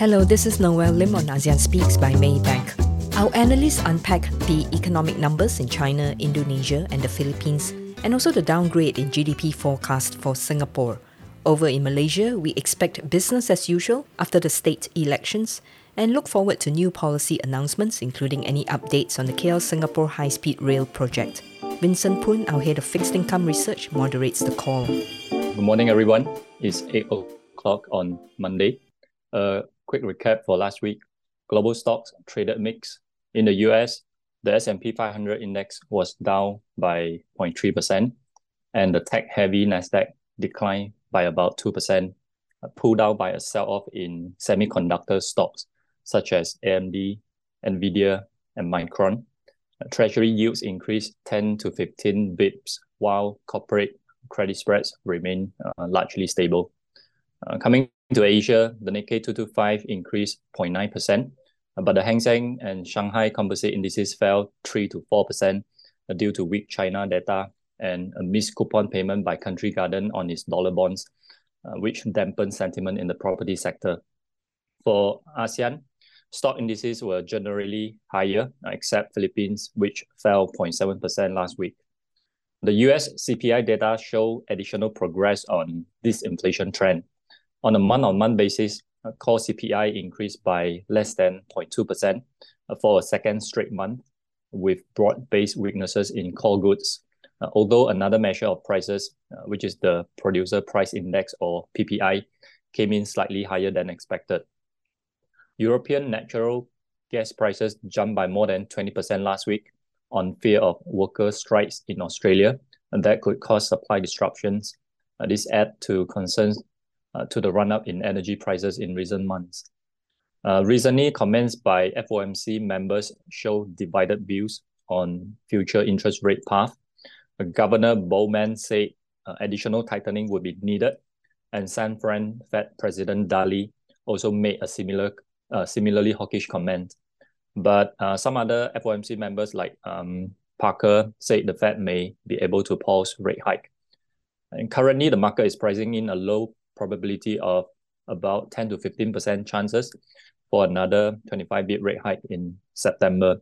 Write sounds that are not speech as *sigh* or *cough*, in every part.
Hello, this is Noel Lim on ASEAN Speaks by Maybank. Our analysts unpack the economic numbers in China, Indonesia, and the Philippines, and also the downgrade in GDP forecast for Singapore. Over in Malaysia, we expect business as usual after the state elections and look forward to new policy announcements, including any updates on the KL Singapore High Speed Rail project. Winson Phoon, our head of fixed income research, moderates the call. Good morning, everyone. It's 8 o'clock on Monday. A quick recap for last week. Global stocks traded mixed. In the US, the S&P 500 index was down by 0.3%, and the tech-heavy Nasdaq declined by about 2%, pulled down by a sell-off in semiconductor stocks such as AMD, Nvidia, and Micron. Treasury yields increased 10 to 15 bips, while corporate credit spreads remain uh, largely stable. Uh, coming to Asia, the Nikkei 225 increased 0.9%, but the Hang Seng and Shanghai composite indices fell 3 to 4% uh, due to weak China data and a missed coupon payment by Country Garden on its dollar bonds, uh, which dampened sentiment in the property sector. For ASEAN, stock indices were generally higher, except Philippines, which fell 0.7% last week. The US CPI data show additional progress on this inflation trend. On a month-on-month basis, core CPI increased by less than 0.2% for a second straight month, with broad-based weaknesses in core goods. Uh, although another measure of prices, uh, which is the Producer Price Index or PPI, came in slightly higher than expected. European natural gas prices jumped by more than 20% last week on fear of worker strikes in Australia, and that could cause supply disruptions. Uh, this add to concerns uh, to the run-up in energy prices in recent months. Uh, recently, comments by FOMC members show divided views on future interest rate path. Uh, Governor Bowman said uh, additional tightening would be needed, and San Fran Fed President Daly also made a similar, uh, similarly hawkish comment. But uh, some other FOMC members, like um, Harker, said the Fed may be able to pause rate hike. And currently, the market is pricing in a low probability of about 10 to 15% chances for another 25 bit rate hike in September.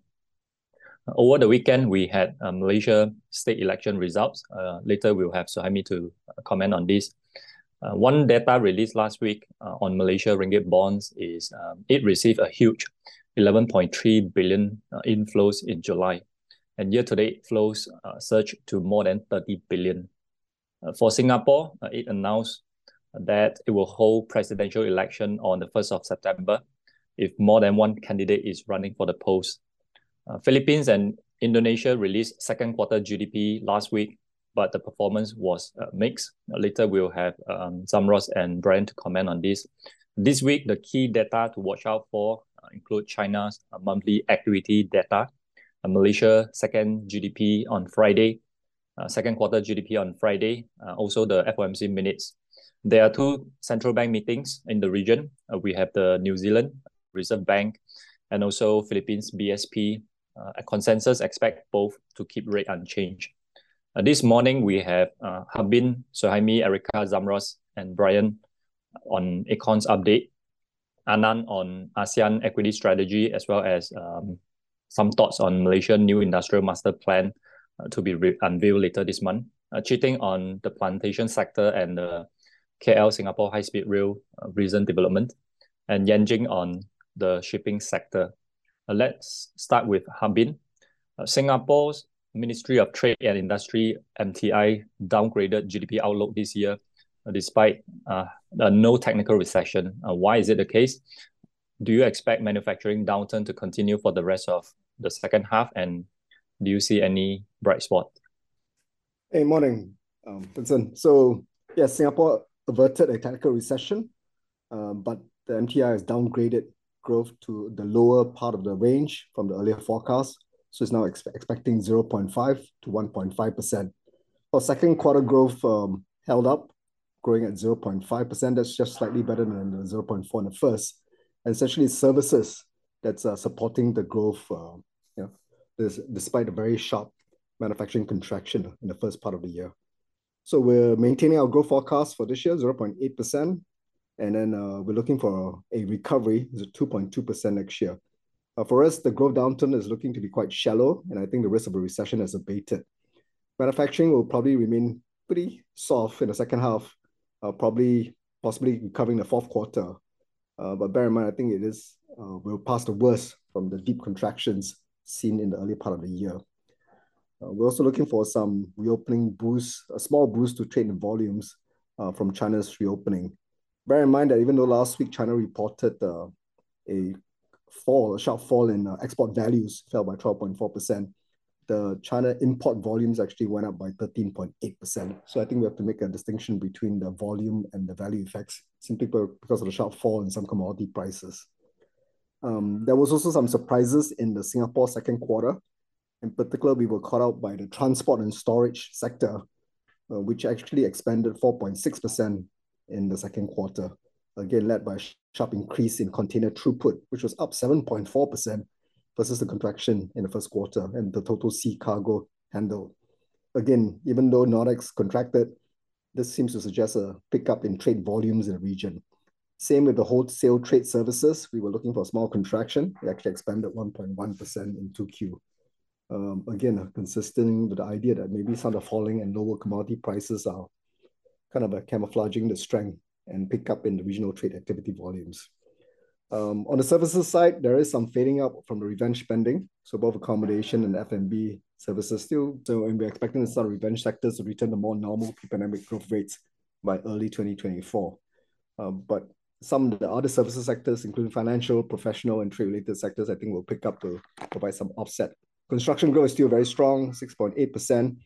Over the weekend, we had uh, Malaysia state election results. Uh, later, we'll have Suhaimi to uh, comment on this. Uh, one data released last week uh, on Malaysia ringgit bonds is um, it received a huge 11.3 billion uh, inflows in July, and year-to-date flows surged to more than 30 billion. for Singapore, it announced that it will hold presidential election on the 1st of September if more than one candidate is running for the post. Uh, Philippines and Indonesia released second quarter GDP last week, but the performance was uh, mixed. Uh, later, we'll have um, Zamros and Brian to comment on this. This week, the key data to watch out for uh, include China's uh, monthly activity data, uh, Malaysia second GDP on Friday, second quarter GDP on Friday, also the FOMC minutes there are two central bank meetings in the region. Uh, we have the New Zealand Reserve Bank and also Philippines BSP. Uh, a consensus expect both to keep rate unchanged. Uh, this morning, we have uh, Hak Bin, Suhaimi, Erica, Zamros, and Brian on Econ's update, Anand on ASEAN equity strategy, as well as um, some thoughts on Malaysian new industrial master plan uh, to be unveiled later this month. Uh, Chee Ting on the plantation sector and the KL Singapore High Speed Rail uh, recent development, and Yan Jin on the shipping sector. Uh, let's start with Hak Bin. Uh, Singapore's Ministry of Trade and Industry MTI downgraded GDP outlook this year, uh, despite uh, no technical recession. Uh, why is it the case? Do you expect manufacturing downturn to continue for the rest of the second half, and do you see any bright spot? Hey, morning, um, Winson. So, yes, Singapore averted a technical recession, uh, but the MTI has downgraded growth to the lower part of the range from the earlier forecast. So it's now ex expecting 0.5 to 1.5%. For second quarter growth um, held up, growing at 0.5%. That's just slightly better than the 0.4 in the first. And essentially services that's uh, supporting the growth, uh, this, despite a very sharp manufacturing contraction in the first part of the year. So we're maintaining our growth forecast for this year, 0.8%. And then uh, we're looking for a recovery, is 2.2% next year. Uh, for us, the growth downturn is looking to be quite shallow, and I think the risk of a recession has abated. Manufacturing will probably remain pretty soft in the second half, uh, probably possibly recovering the fourth quarter. But bear in mind, I think it is we'll pass the worst from the deep contractions seen in the early part of the year. Uh, we're also looking for some reopening boost, a small boost to trade in volumes uh, from China's reopening. Bear in mind that even though last week China reported uh, a fall, a sharp fall in uh, export values, fell by 12.4%, the China import volumes actually went up by 13.8%. So I think we have to make a distinction between the volume and the value effects, simply because of the sharp fall in some commodity prices. Um, there was also some surprises in the Singapore second quarter. In particular, we were caught out by the transport and storage sector, uh, which actually expanded 4.6% in the second quarter, again led by a sharp increase in container throughput, which was up 7.4% versus the contraction in the first quarter and the total sea cargo handled. Again, even though NODX contracted, this seems to suggest a pickup in trade volumes in the region. Same with the wholesale trade services. We were looking for a small contraction. It actually expanded 1.1% in 2Q. Um, again, consistent with the idea that maybe some of the falling and lower commodity prices are kind of a camouflaging the strength and pick up in the regional trade activity volumes. Um, on the services side, there is some fading up from the revenge spending. So both accommodation and F&B services still. So and we're expecting some revenge sectors to return to more normal pre-pandemic growth rates by early 2024. Um, but some of the other services sectors, including financial, professional, and trade-related sectors, I think will pick up to provide some offset. Construction growth is still very strong, 6.8%.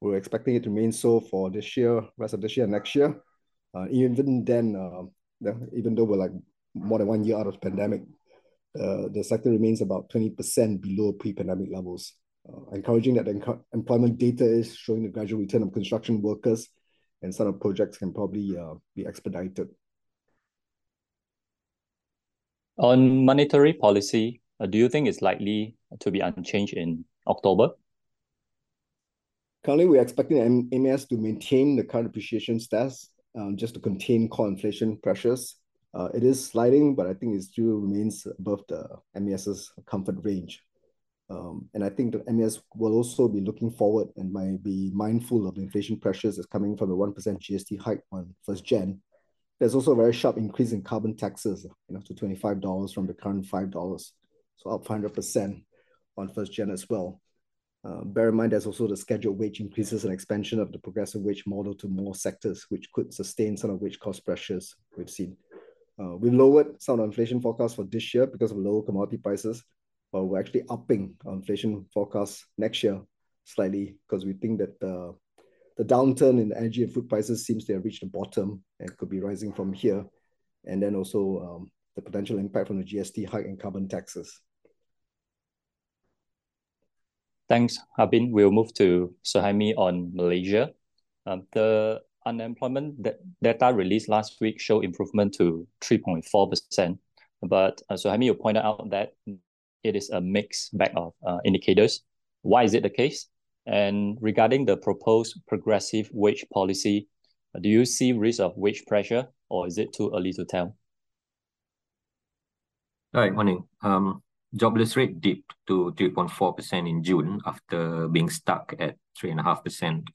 We're expecting it to remain so for this year, rest of this year, next year. Uh, even then, uh, even though we're like more than one year out of the pandemic, uh, the sector remains about 20% below pre-pandemic levels. Uh, encouraging that the employment data is showing the gradual return of construction workers and some of projects can probably uh, be expedited. On monetary policy, do you think it's likely to be unchanged in October? Currently, we're expecting MAS to maintain the current appreciation status um, just to contain core inflation pressures. Uh, it is sliding, but I think it still remains above the MAS's comfort range. Um, and I think the MAS will also be looking forward and might be mindful of inflation pressures that's coming from the 1% GST hike on 1st Jan. There's also a very sharp increase in carbon taxes, you know, to $25 from the current $5. So up 500% on 1st gen as well. Uh, bear in mind, there's also the scheduled wage increases and expansion of the progressive wage model to more sectors, which could sustain some of wage cost pressures we've seen. Uh, we lowered some of the inflation forecasts for this year because of lower commodity prices, but we're actually upping our inflation forecast next year slightly because we think that the, the downturn in energy and food prices seems to have reached the bottom and could be rising from here. And then also um, the potential impact from the GST hike and carbon taxes. Thanks, Hak Bin. We'll move to Suhaimi on Malaysia. Um, the unemployment data released last week show improvement to 3.4%. But uh, Suhaimi, you pointed out that it is a mixed bag of uh, indicators. Why is it the case? And regarding the proposed progressive wage policy, do you see risk of wage pressure or is it too early to tell? Hi, morning. Jobless rate dipped to 3.4% in June after being stuck at 3.5%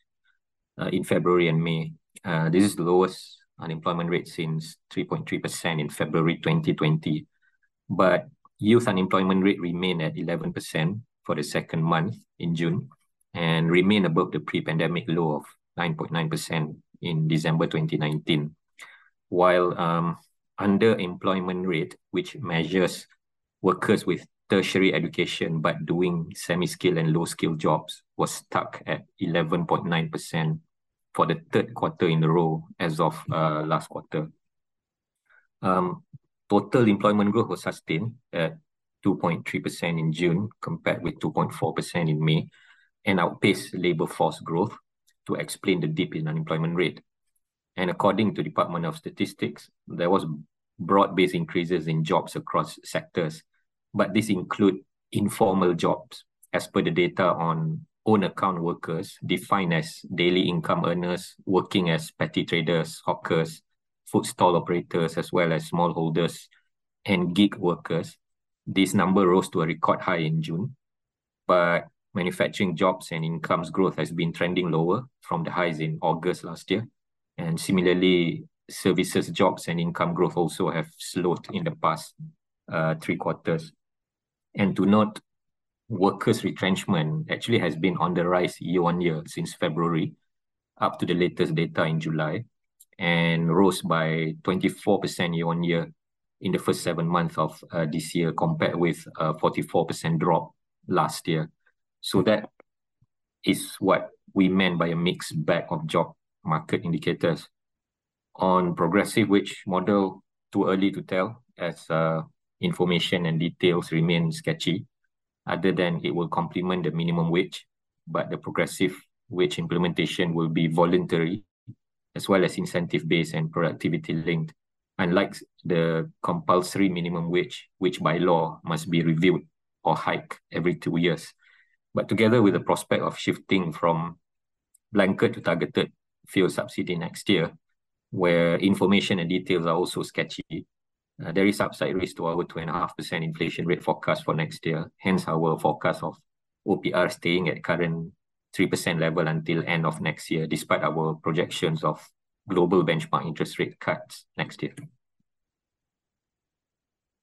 uh, in February and May. Uh, this is the lowest unemployment rate since 3.3% in February 2020. But youth unemployment rate remained at 11% for the second month in June and remained above the pre-pandemic low of 9.9% in December 2019. While um, underemployment rate, which measures workers with tertiary education but doing semi-skilled and low-skilled jobs was stuck at 11.9% for the third quarter in a row as of uh, last quarter. Um, total employment growth was sustained at 2.3% in June compared with 2.4% in May and outpaced labor force growth to explain the dip in unemployment rate. And according to Department of Statistics, there was broad-based increases in jobs across sectors but this include informal jobs as per the data on own account workers defined as daily income earners working as petty traders, hawkers, food stall operators, as well as smallholders and gig workers. This number rose to a record high in June, but manufacturing jobs and incomes growth has been trending lower from the highs in August last year. And similarly, services jobs and income growth also have slowed in the past uh, three quarters. And to note, workers' retrenchment actually has been on the rise year on year since February up to the latest data in July and rose by 24% year on year in the first seven months of uh, this year compared with a 44% drop last year. So that is what we meant by a mixed bag of job market indicators. On progressive wage model, too early to tell as uh, information and details remain sketchy, other than it will complement the minimum wage, but the progressive wage implementation will be voluntary as well as incentive-based and productivity-linked, unlike the compulsory minimum wage, which by law must be reviewed or hiked every two years. But together with the prospect of shifting from blanket to targeted fuel subsidy next year, where information and details are also sketchy, uh, there is upside risk to our 2.5% inflation rate forecast for next year. Hence, our forecast of OPR staying at current 3% level until end of next year, despite our projections of global benchmark interest rate cuts next year.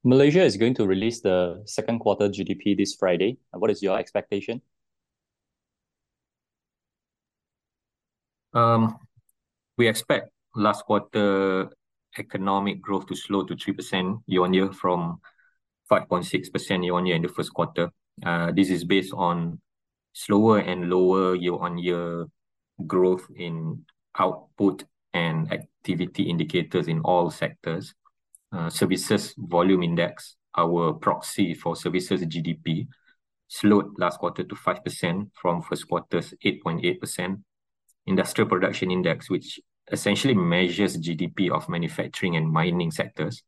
Malaysia is going to release the second quarter GDP this Friday. What is your expectation? Um, we expect last quarter economic growth to slow to 3% year-on-year from 5.6% year-on-year in the first quarter. Uh, this is based on slower and lower year-on-year growth in output and activity indicators in all sectors. Uh, services volume index, our proxy for services GDP, slowed last quarter to 5% from first quarter's 8.8%. Industrial production index, which essentially measures GDP of manufacturing and mining sectors,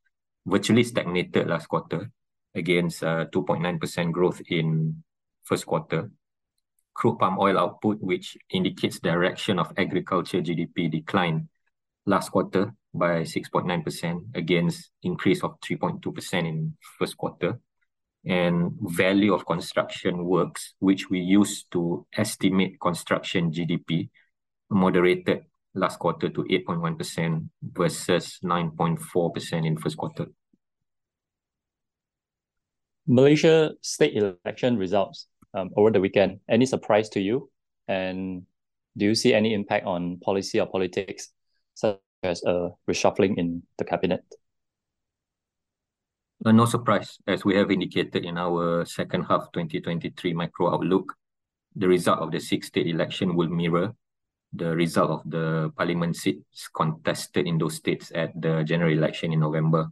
virtually stagnated last quarter against 2.9% uh, growth in first quarter crude palm oil output, which indicates direction of agriculture GDP decline last quarter by 6.9% against increase of 3.2% in first quarter. And value of construction works, which we use to estimate construction GDP, moderated last quarter to 8.1% versus 9.4% in first quarter. Malaysia state election results um, over the weekend. Any surprise to you? And do you see any impact on policy or politics, such as a reshuffling in the cabinet? Uh, no surprise, as we have indicated in our second half 2023 macro outlook, the result of the six state election will mirror the result of the parliament seats contested in those states at the general election in November.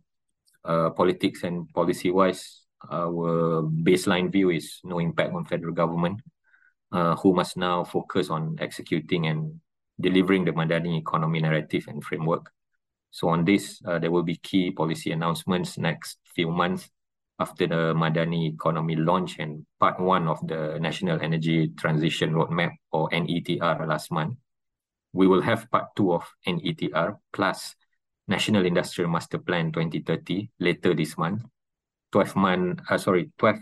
Uh, politics and policy-wise, our baseline view is no impact on federal government, uh, who must now focus on executing and delivering the Madani economy narrative and framework. So on this, uh, there will be key policy announcements next few months after the Madani economy launch and part one of the National Energy Transition Roadmap or NETR last month. We will have part two of NETR plus National Industrial Master Plan 2030 later this month 12 month, uh, sorry, 12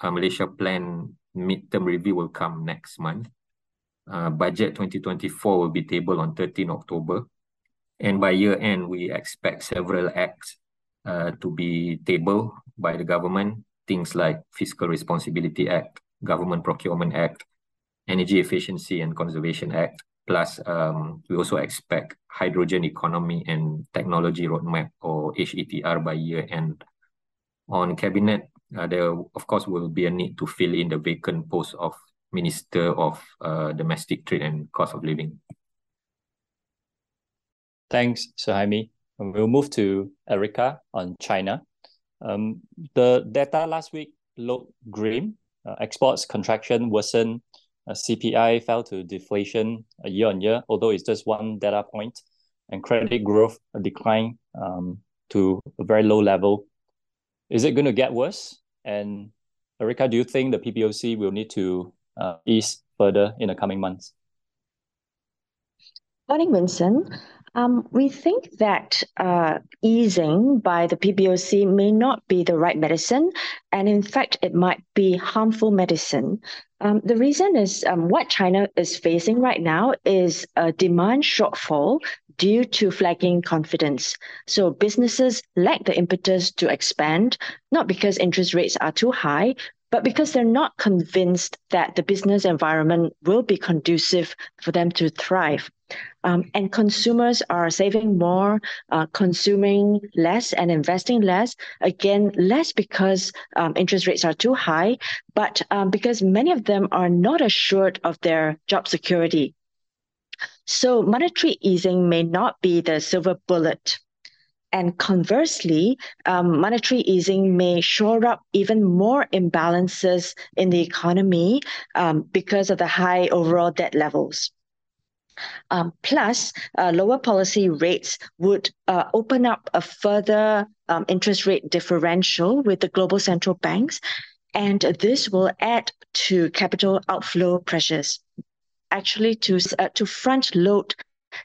uh, Malaysia plan midterm review will come next month. Uh, budget 2024 will be tabled on 13 October. And by year end, we expect several acts uh, to be tabled by the government. Things like Fiscal Responsibility Act, Government Procurement Act, Energy Efficiency and Conservation Act. Plus, um, we also expect Hydrogen Economy and Technology Roadmap or HETR by year end on cabinet, uh, there of course will be a need to fill in the vacant post of Minister of uh, Domestic Trade and Cost of Living. Thanks, Suhaimi. We'll move to Erica on China. Um, the data last week looked grim. Uh, exports contraction worsened. CPI fell to deflation year on year, although it's just one data point, and credit growth declined um, to a very low level is it going to get worse? And Erica, do you think the PBOC will need to uh, ease further in the coming months? Morning, Winson. Um, we think that uh, easing by the PBOC may not be the right medicine, and in fact, it might be harmful medicine. Um, the reason is um, what China is facing right now is a demand shortfall due to flagging confidence. So businesses lack the impetus to expand, not because interest rates are too high, but because they're not convinced that the business environment will be conducive for them to thrive. Um, and consumers are saving more, uh, consuming less, and investing less. Again, less because um, interest rates are too high, but um, because many of them are not assured of their job security. So, monetary easing may not be the silver bullet and conversely, um, monetary easing may shore up even more imbalances in the economy um, because of the high overall debt levels. Um, plus, uh, lower policy rates would uh, open up a further um, interest rate differential with the global central banks, and this will add to capital outflow pressures. Actually, to uh, to front load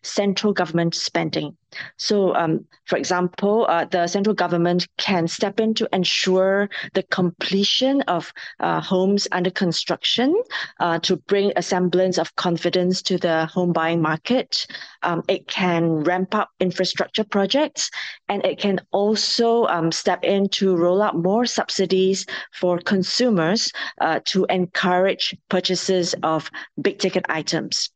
central government spending. So, um, for example, uh, the central government can step in to ensure the completion of uh, homes under construction uh, to bring a semblance of confidence to the home buying market. Um, it can ramp up infrastructure projects, and it can also um, step in to roll out more subsidies for consumers uh, to encourage purchases of big ticket items.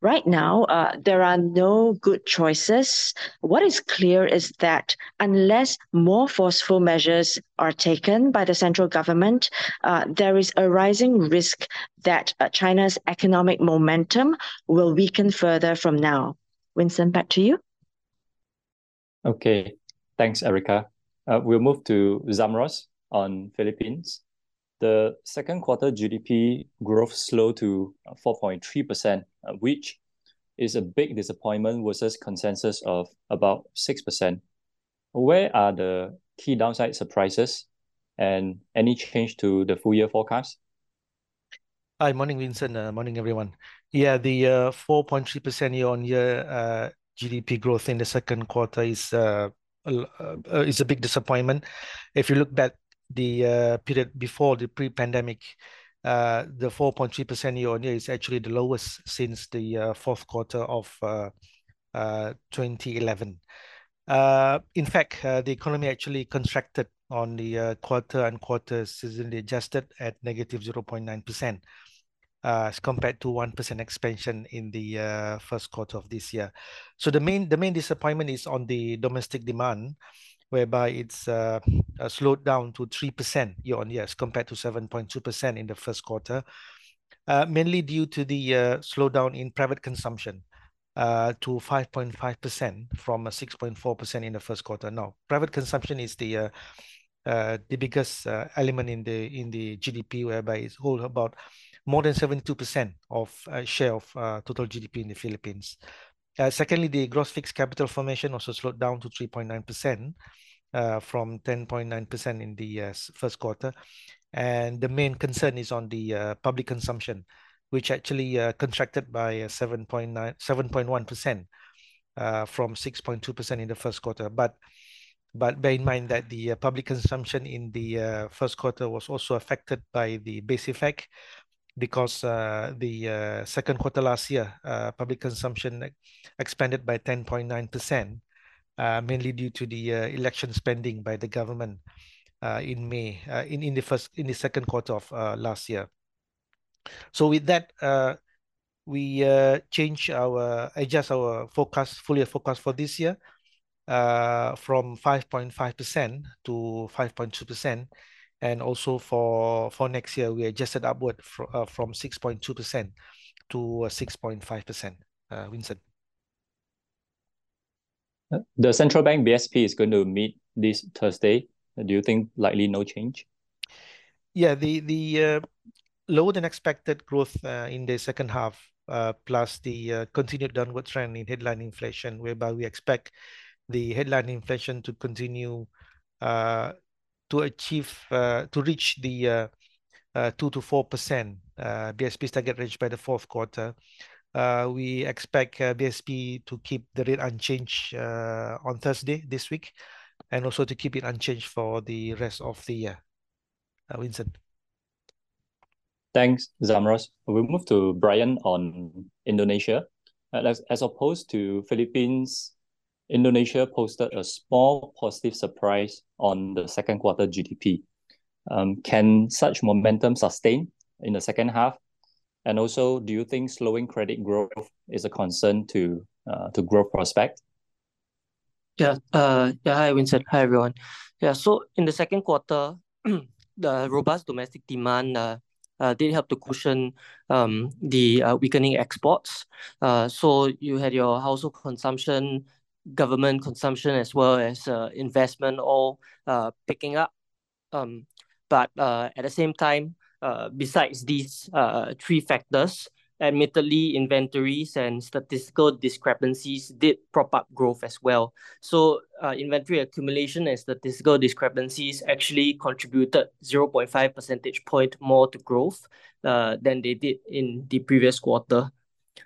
Right now, uh, there are no good choices. What is clear is that unless more forceful measures are taken by the central government, uh, there is a rising risk that uh, China's economic momentum will weaken further from now. Winson, back to you. Okay, thanks, Erica. Uh, we'll move to Zamros on Philippines. The second quarter GDP growth slowed to 4.3%, uh, which is a big disappointment versus consensus of about 6%. Where are the key downside surprises and any change to the full year forecast? Hi, morning, Winson. Uh, morning, everyone. Yeah, the uh, 4.3% year-on-year uh, GDP growth in the second quarter is uh, uh, is a big disappointment. If you look back the uh, period before the pre-pandemic, uh, the 4.3% year-on-year is actually the lowest since the uh, fourth quarter of 2011. In fact, the economy actually contracted on the quarter-on-quarter seasonally adjusted at negative 0.9%. Uh, as compared to 1% expansion in the first quarter of this year. So the main the main disappointment is on the domestic demand, whereby it's uh, uh, slowed down to 3% year on year as compared to 7.2% in the first quarter, uh, mainly due to the uh, slowdown in private consumption uh, to 5.5% from 6.4% in the first quarter. Now, private consumption is the uh, the biggest element in the in the GDP, whereby it's hold about more than 72% of share of total GDP in the Philippines. Uh, secondly, the gross fixed capital formation also slowed down to 3.9% uh, from 10.9% in the uh, first quarter. And the main concern is on the uh, public consumption, which actually uh, contracted by 7.9, 7.1% uh, from 6.2% in the first quarter. But but bear in mind that the public consumption in the first quarter was also affected by the base effect because uh, the uh, second quarter last year, uh, public consumption expanded by 10.9%, uh, mainly due to the uh, election spending by the government uh, in May, in, in the first, in the second quarter of last year. So with that, we change our, adjust our forecast, full year forecast for this year from 5.5% to 5.2%. And also for for next year, we adjusted upward fr uh, from 6.2% to 6.5%. Uh, Winson. Uh, the central bank BSP is going to meet this Thursday. Do you think likely no change? Yeah, the the uh, lower than expected growth uh, in the second half, uh, plus the uh, continued downward trend in headline inflation, whereby we expect the headline inflation to continue uh, to achieve uh, to reach the uh, uh, two to four percent BSP's target range by the fourth quarter. we expect BSP to keep the rate unchanged on Thursday this week, and also to keep it unchanged for the rest of the year. Winson. Thanks, Zamros. We'll move to Brian on Indonesia. As opposed to Philippines, Indonesia posted a small positive surprise on the second quarter GDP. Um, Can such momentum sustain in the second half? And also, do you think slowing credit growth is a concern to uh, to growth prospect? Yeah. Uh, yeah. Hi, Winson. Hi, everyone. Yeah, so in the second quarter, *clears throat* the robust domestic demand uh, uh, did help to cushion um, the weakening exports. Uh, So you had your household consumption, government consumption, as well as uh, investment all uh, picking up. Um, But uh, at the same time, besides these three factors, admittedly, inventories and statistical discrepancies did prop up growth as well. So inventory accumulation and statistical discrepancies actually contributed 0.5 percentage point more to growth than they did in the previous quarter.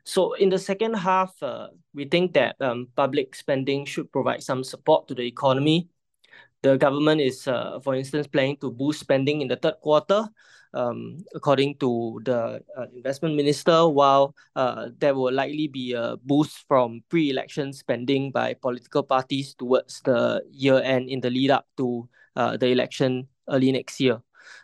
So in the second half, uh, we think that um, public spending should provide some support to the economy. The government is, uh, for instance, planning to boost spending in the third quarter, um, according to the uh, investment minister, while there will likely be a boost from pre-election spending by political parties towards the year-end in the lead-up to the election early next year.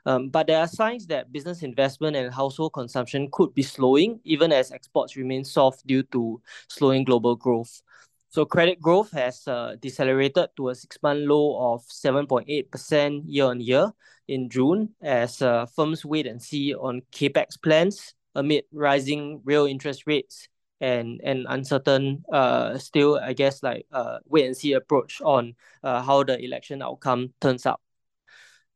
But there are signs that business investment and household consumption could be slowing, even as exports remain soft due to slowing global growth. So credit growth has uh, decelerated to a six-month low of 7.8% year-on-year in June, as uh, firms wait and see on CapEx plans amid rising real interest rates and and uncertain, uh still, I guess, like uh wait-and-see approach on uh, how the election outcome turns out.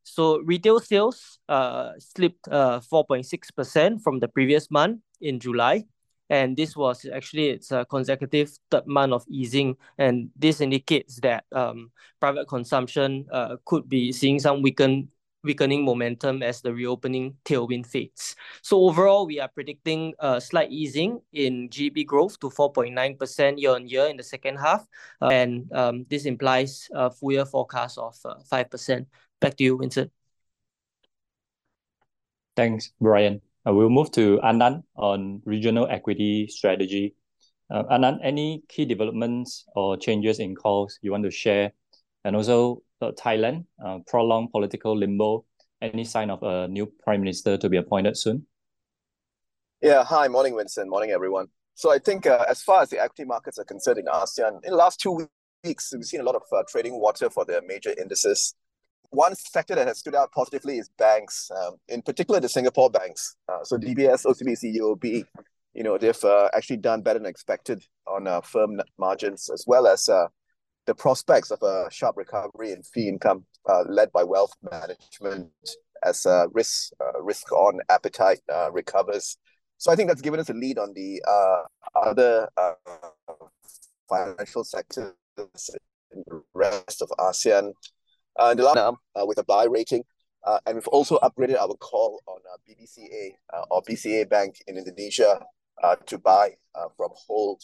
So retail sales uh, slipped uh, 4.6% from the previous month in July, and this was actually its consecutive third month of easing, and this indicates that um, private consumption uh, could be seeing some weakening momentum as the reopening tailwind fades. So overall, we are predicting a slight easing in GDP growth to 4.9% year-on-year in the second half, and um, this implies a full year forecast of 5%. Back to you, Winson. Thanks, Brian. Uh, we'll move to Anand on regional equity strategy. Uh, Anand, any key developments or changes in calls you want to share? And also, uh, Thailand, prolonged political limbo, any sign of a new prime minister to be appointed soon? Yeah. Hi. Morning, Winson. Morning, everyone. So I think, as far as the equity markets are concerned in ASEAN, in the last two weeks, we've seen a lot of trading water for the major indices. One sector that has stood out positively is banks, um, in particular, the Singapore banks. Uh, so DBS, OCBC, UOB, you know, they've uh, actually done better than expected on uh, firm margins, as well as the prospects of a sharp recovery in fee income, led by wealth management as risk-on appetite recovers. So I think that's given us a lead on the other financial sectors in the rest of ASEAN. Uh, the last uh, with a buy rating, uh, and we've also upgraded our call on BDCA or BCA Bank in Indonesia to buy from hold.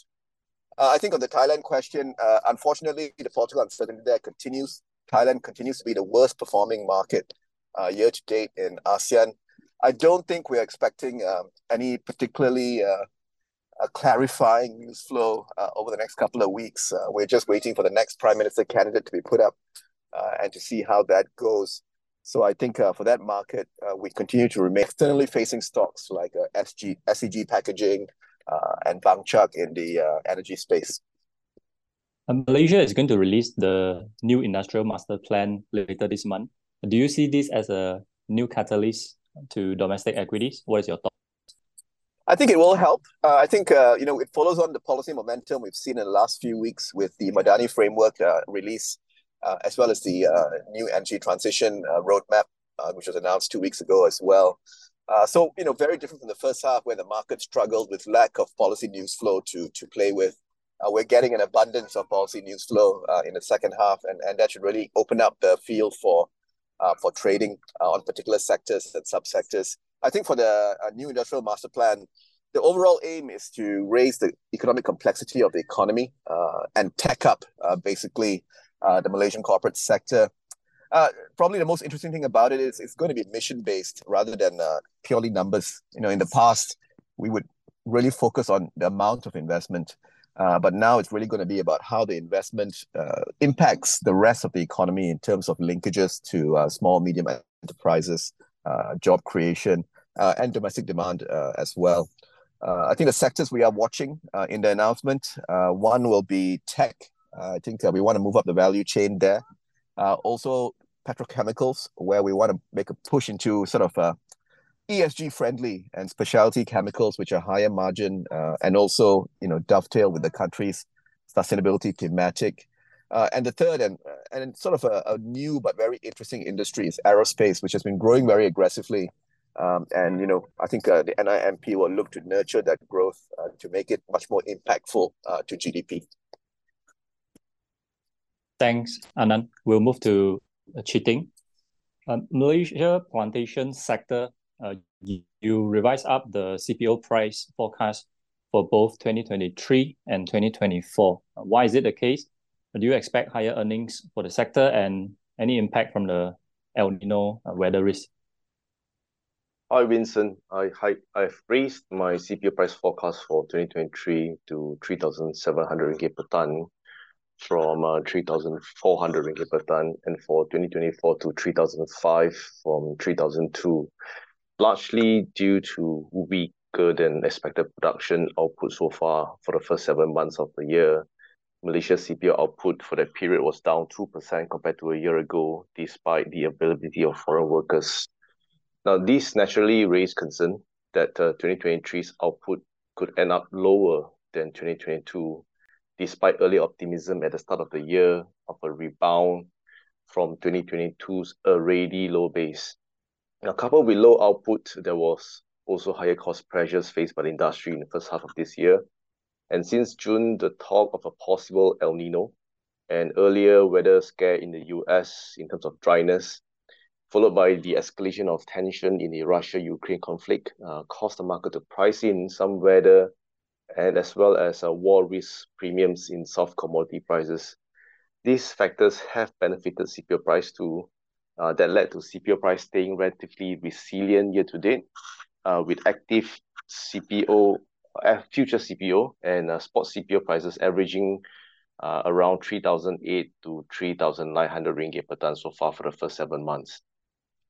I think on the Thailand question, unfortunately, the political uncertainty there continues. Thailand continues to be the worst performing market year to date in ASEAN. I don't think we're expecting um, any particularly clarifying news flow over the next couple of weeks. We're just waiting for the next prime minister candidate to be put up Uh, and to see how that goes. So I think uh, for that market, uh, we continue to remain externally facing stocks like SG, SCG Packaging and Bangchak in the energy space. Malaysia is going to release the new industrial master plan later this month. Do you see this as a new catalyst to domestic equities? What is your thought? I think it will help. I think, you know, it follows on the policy momentum we've seen in the last few weeks with the Madani Framework release, Uh, as well as the uh, new energy transition uh, roadmap, which was announced two weeks ago as well. So, you know, very different from the first half, where the market struggled with lack of policy news flow to play with. We're getting an abundance of policy news flow in the second half, and that should really open up the field for trading on particular sectors and subsectors. I think for the new industrial master plan, the overall aim is to raise the economic complexity of the economy uh, and tech up uh, basically uh, the Malaysian corporate sector. Uh, probably the most interesting thing about it is it's going to be mission based rather than uh, purely numbers. You know, in the past, we would really focus on the amount of investment. Uh, but now it's really going to be about how the investment uh, impacts the rest of the economy in terms of linkages to uh, small, medium enterprises, uh, job creation, and domestic demand as well. I think the sectors we are watching in the announcement, one will be tech. I think we want to move up the value chain there. also, petrochemicals, where we want to make a push into sort of ESG friendly and specialty chemicals, which are higher margin uh, and also you know dovetail with the country's sustainability thematic. Uh, and the third and and sort of a, a, new but very interesting industry is aerospace, which has been growing very aggressively. Um, and you know, I think uh, the NIMP will look to nurture that growth uh, to make it much more impactful uh, to GDP. Thanks, Anand. We'll move to uh, Chee Ting. Malaysia plantation sector uh, you, revise up the CPO price forecast for both 2023 and 2024. Why is it the case? Do you expect higher earnings for the sector and any impact from the El Nino uh, weather risk? Hi, Winson. I, I, I've raised my CPO price forecast for 2023 to 3,700 ringgit per ton from uh, 3,400 ringgit per ton and for 2024 to 3,005 from 3,002 largely due to weaker than expected production output so far for the first seven months of the year. Malaysia's CPO output for that period was down 2% compared to a year ago, despite the availability of foreign workers. Now, this naturally raised concern that uh, 2023's output could end up lower than 2022, despite early optimism at the start of the year of a rebound from 2022's already low base. Now, coupled with low output, there was also higher cost pressures faced by the industry in the first half of this year. And since June, the talk of a possible El Nino and earlier weather scare in the US in terms of dryness, followed by the escalation of tension in the Russia-Ukraine conflict, uh, caused the market to price in some weather and as well as uh, war risk premiums in soft commodity prices. These factors have benefited CPO price too, uh, that led to CPO price staying relatively resilient year to date, uh, with active CPO, future CPO and spot CPO prices averaging around 3,008 to 3,900 ringgit per ton so far for the first seven months.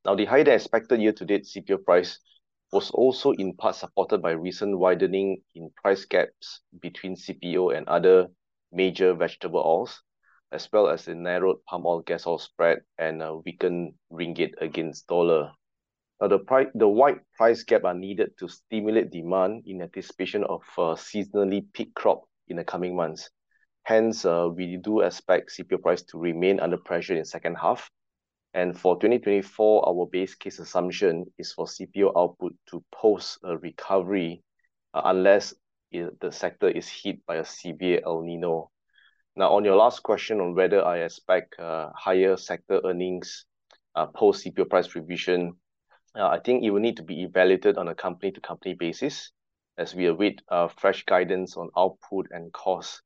Now, the higher than expected year to date CPO price was also in part supported by recent widening in price gaps between CPO and other major vegetable oils, as well as the narrowed palm oil gas oil spread and a weakened ringgit against dollar. Now, the price, the wide price gap are needed to stimulate demand in anticipation of a seasonally peak crop in the coming months. Hence, uh, we do expect CPO price to remain under pressure in second half. And for 2024, our base case assumption is for CPO output to post a recovery uh, unless the sector is hit by a severe El Nino now, on your last question on whether I expect uh, higher sector earnings uh, post CPO price revision, I think it will need to be evaluated on a company-to-company basis as we await fresh guidance on output and cost.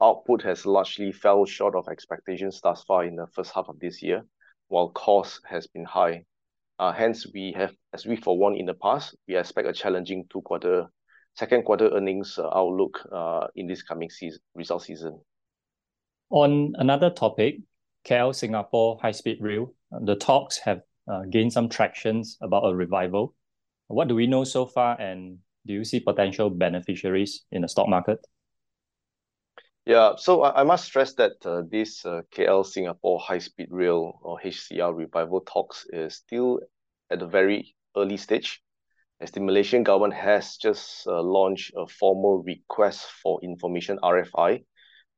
Output has largely fell short of expectations thus far in the first half of this year, while cost has been high. Uh, hence, we have, as we forewarned in the past, we expect a challenging two-quarter, second quarter earnings uh, outlook uh, in this coming season, result season. On another topic, KL Singapore high speed rail, the talks have gained some tractions about a revival. What do we know so far, and do you see potential beneficiaries in the stock market? Yeah, so I, I must stress that uh, this uh, KL Singapore high speed rail or HSR revival talks is still at a very early stage, as the Malaysian government has just uh, launched a formal request for information RFI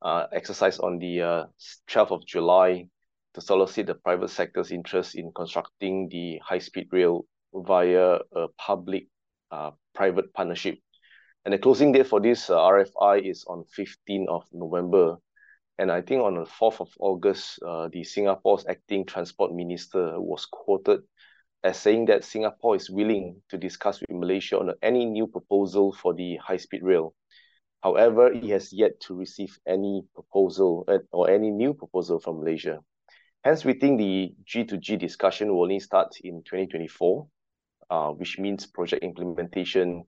uh, exercise on the uh, 12th of July to solicit the private sector's interest in constructing the high-speed rail via a public-private uh, partnership. And the closing date for this uh, RFI is on 15th of November. And I think on the 4th of August, uh, the Singapore's acting transport minister was quoted as saying that Singapore is willing to discuss with Malaysia on any new proposal for the high-speed rail. However, it has yet to receive any proposal uh, or any new proposal from Malaysia. Hence, we think the G2G discussion will only start in 2024, uh, which means project implementation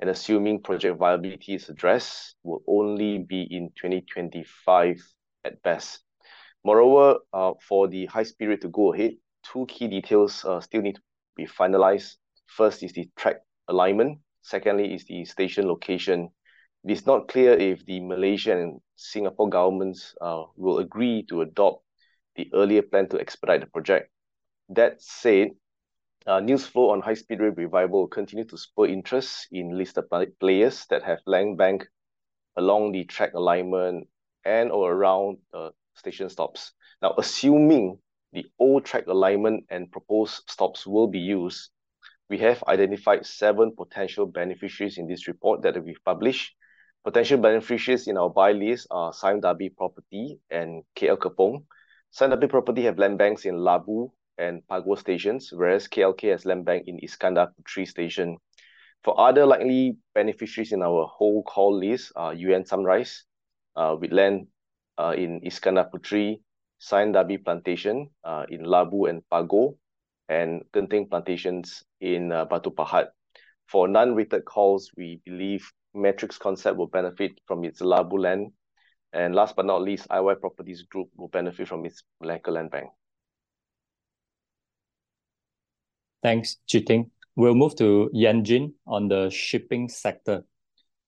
and assuming project viability is addressed will only be in 2025 at best. Moreover, uh, for the high spirit to go ahead, two key details uh, still need to be finalized. First is the track alignment. Secondly is the station location. It is not clear if the Malaysian and Singapore governments uh, will agree to adopt the earlier plan to expedite the project. That said, Uh, news flow on high-speed rail revival continue to spur interest in listed players that have land bank along the track alignment and or around the station stops. Now, assuming the old track alignment and proposed stops will be used, we have identified seven potential beneficiaries in this report that we've published. Potential beneficiaries in our buy list are Sime Darby Property and KL Kepong. Sime Darby Property have land banks in Labu and Pagoh stations, whereas KLK has land bank in Iskandar Puteri station. For other likely beneficiaries in our whole call list are UEM Sunrise, uh, with land uh, in Iskandar Puteri, Sime Darby Plantation uh, in Labu and Pagoh, and Genting Plantations in uh, Batu Pahat. For non-rated calls, we believe Matrix Concept will benefit from its Labu land. And last but not least, IOI Properties Group will benefit from its Malacca land bank. Thanks, Chee Ting. We'll move to Yan Jin on the shipping sector.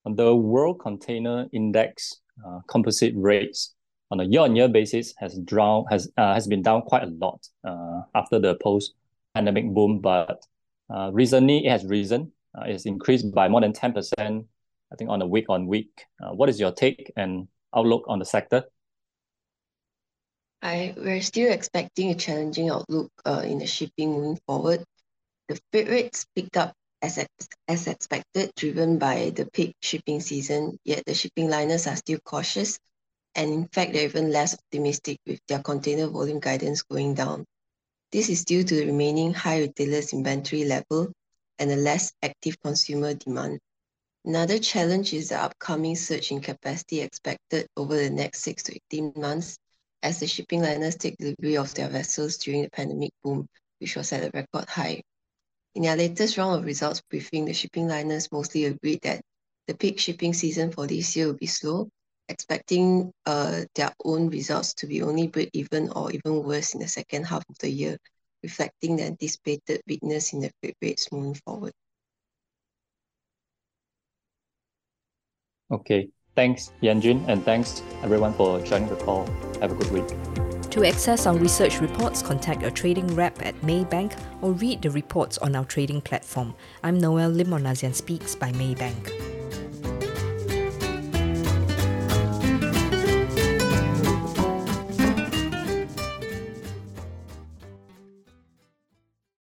On the World Container Index uh, composite rates on a year-on-year basis has drown has uh, has been down quite a lot uh, after the post-pandemic boom, but uh, recently it has risen. Uh, it's increased by more than 10%, I think, on a week-on-week. Uh, what is your take and outlook on the sector? I we're still expecting a challenging outlook uh, in the shipping moving forward. The freight rates picked up as, as expected, driven by the peak shipping season, yet the shipping liners are still cautious and in fact they're even less optimistic with their container volume guidance going down. This is due to the remaining high retailers inventory level and a less active consumer demand. Another challenge is the upcoming surge in capacity expected over the next 6 to 18 months as the shipping liners take delivery of their vessels during the pandemic boom, which was at a record high. In their latest round of results briefing, the shipping liners mostly agreed that the peak shipping season for this year will be slow expecting uh, their own results to be only break even or even worse in the second half of the year, reflecting the anticipated weakness in the freight rates moving forward. Okay, thanks Yan Jin and thanks everyone for joining the call. Have a good week. To access our research reports, contact a trading rep at Maybank or read the reports on our trading platform. I'm Noel Lim on ASEAN Speaks by Maybank.